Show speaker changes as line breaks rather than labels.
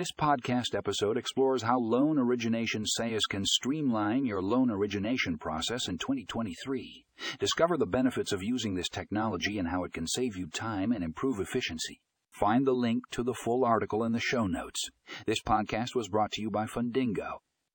This podcast episode explores how loan origination SaaS can streamline your loan origination process in 2023. Discover the benefits of using this technology and how it can save you time and improve efficiency. Find the link to the full article in the show notes. This podcast was brought to you by Fundingo.